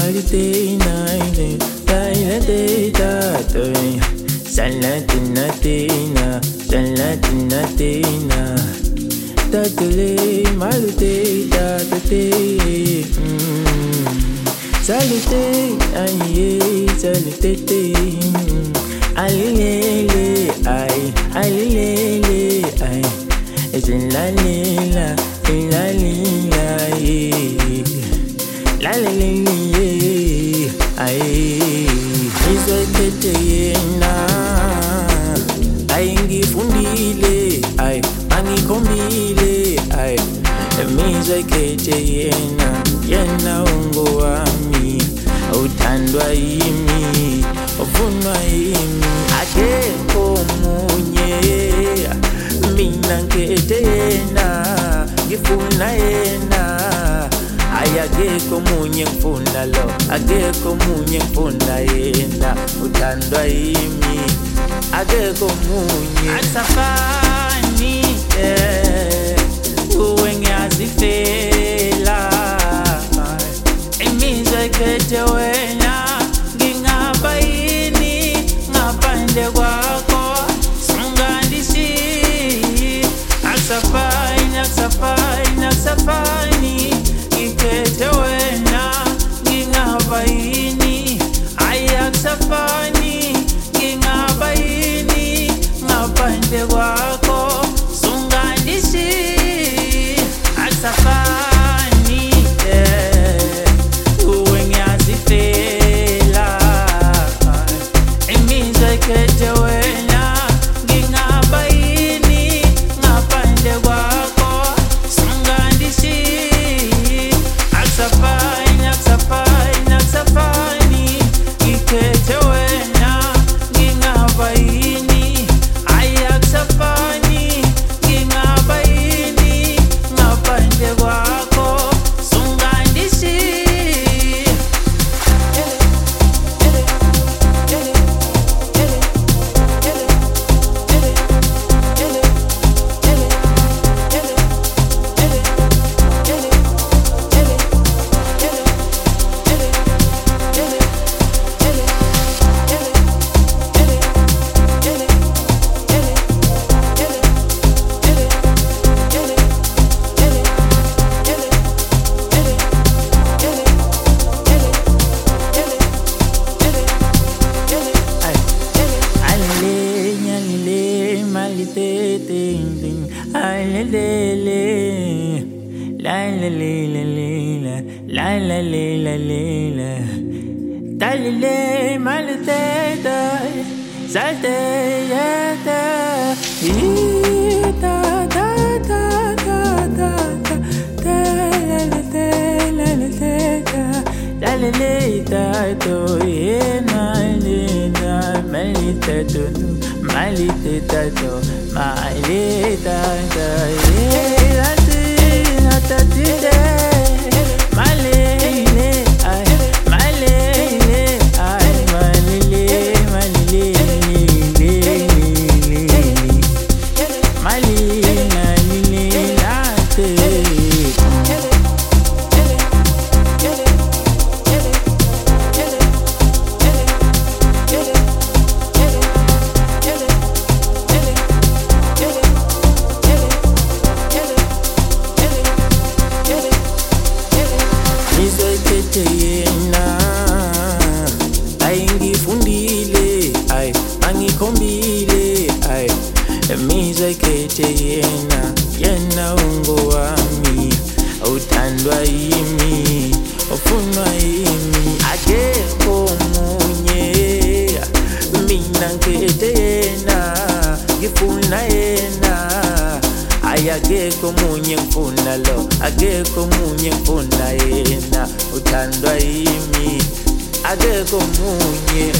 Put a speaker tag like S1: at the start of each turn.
S1: tarihte aynı Dayla deyda that way. dinle dina Senle dinle that Tatlı malı deyda da dey Salute ayye salute dey Alilele ay alilele ay Ezin la lila la lila yeah la la la yeah aye izwekhethe yena. Ayi ngifundile. Ayi angikhombile ayi mizwekhethe yena. Yena ungowami uthandwa yimi ufunwa yimi. Akekho munye mina ngikhethe yena ngifuna yena Akekho omunye ngifunda lo akekho omunye ngifunda yena uthandwa yimi akekho omunye asafani eh uwe ngiyazifela imizwa ikhethe wena ngingaba yini ngaphandle kwakho. Sungandishiyi akusafani akusafani akusafani upande wako sunganishi asafari que yo Ding ding, ay le le le, la la le la le la, la la le la le la. Dalile malite da, salte yata, ita da da da da da, da la la la la la da. Dalile ita to, ye na le na malite to my little turtle, my little turtle. Ufunwa yimi akekho munye mina ngikhethe yena ngifuna yena Ay, akekho munye ngifuna lo akekho munye ngifuna yena uthandwa yimi akekho munye